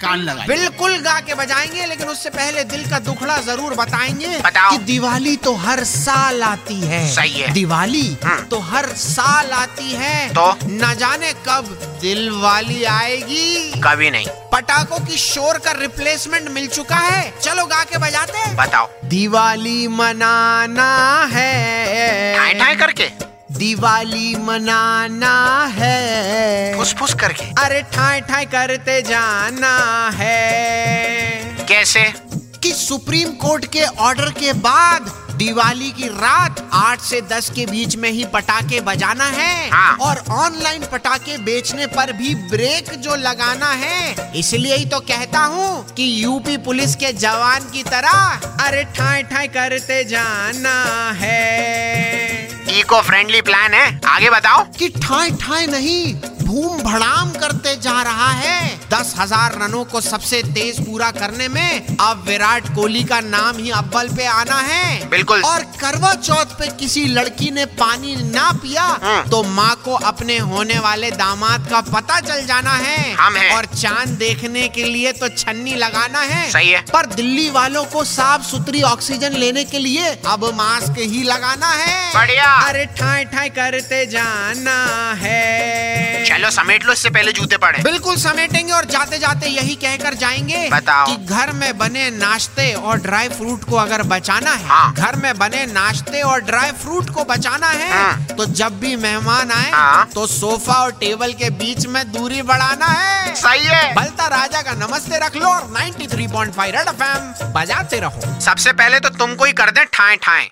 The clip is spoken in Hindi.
कान लगा बिल्कुल गा के बजाएँगे लेकिन उससे पहले दिल का दुखड़ा ज़रूर बताएँगे बताओ। कि दिवाली तो हर साल आती है। सही है। दिवाली हम्म। तो हर साल आती है। तो? न जाने कब दिल वाली आएगी। कभी नहीं। पटाखों की शोर का रिप्लेसमेंट मिल चुका है। चलो गा के बजाते हैं। बताओ। दिवाली मनाना है। ठाए करके। दिवाली मनाना है। फुस फुस करके। अरे ठाए ठाए करते जाना है। कैसे? कि सुप्रीम कोर्ट के ऑर्डर के बाद दिवाली की रात आठ से 10 के बीच में ही पटाखे बजाना है हाँ। और ऑनलाइन पटाखे बेचने पर भी ब्रेक जो लगाना है इसलिए ही तो कहता हूँ कि यूपी पुलिस के जवान की तरह अरे ठाए ठाए करते जाना है। इको फ्रेंडली प्लान है। आगे बताओ। कि ठाए ठाए नहीं भूम भड़ाम करते जा रहा है। दस हज़ार रनों को सबसे तेज पूरा करने में अब विराट कोहली का नाम ही अव्वल पे आना है बिल्कुल। और करवा चौथ पे किसी लड़की ने पानी ना पिया हम्म। तो माँ को अपने होने वाले दामाद का पता चल जाना है हम हैं। और चाँद देखने के लिए तो छन्नी लगाना है सही है। पर दिल्ली वालों को साफ़ सुथरी ऑक्सीजन लेने के लिए अब मास्क ही लगाना है बढ़िया। अरे ठाए ठाए करते जाना है चलो समेट लो इससे पहले जूते पड़े बिल्कुल समेटेंगे और जाते जाते यही कहकर जाएँगे बताओ। कि घर में बने नाश्ते और ड्राई फ्रूट को अगर बचाना है हाँ। घर में बने नाश्ते और ड्राई फ्रूट को बचाना है हाँ। तो जब भी मेहमान आए हाँ। तो सोफा और टेबल के बीच में दूरी बढ़ाना है सही है बलता राजा का नमस्ते रख लो और 93.5 रेड एफएम बजाते रहो सबसे पहले तो तुमको ही कर दे ठाए ठाए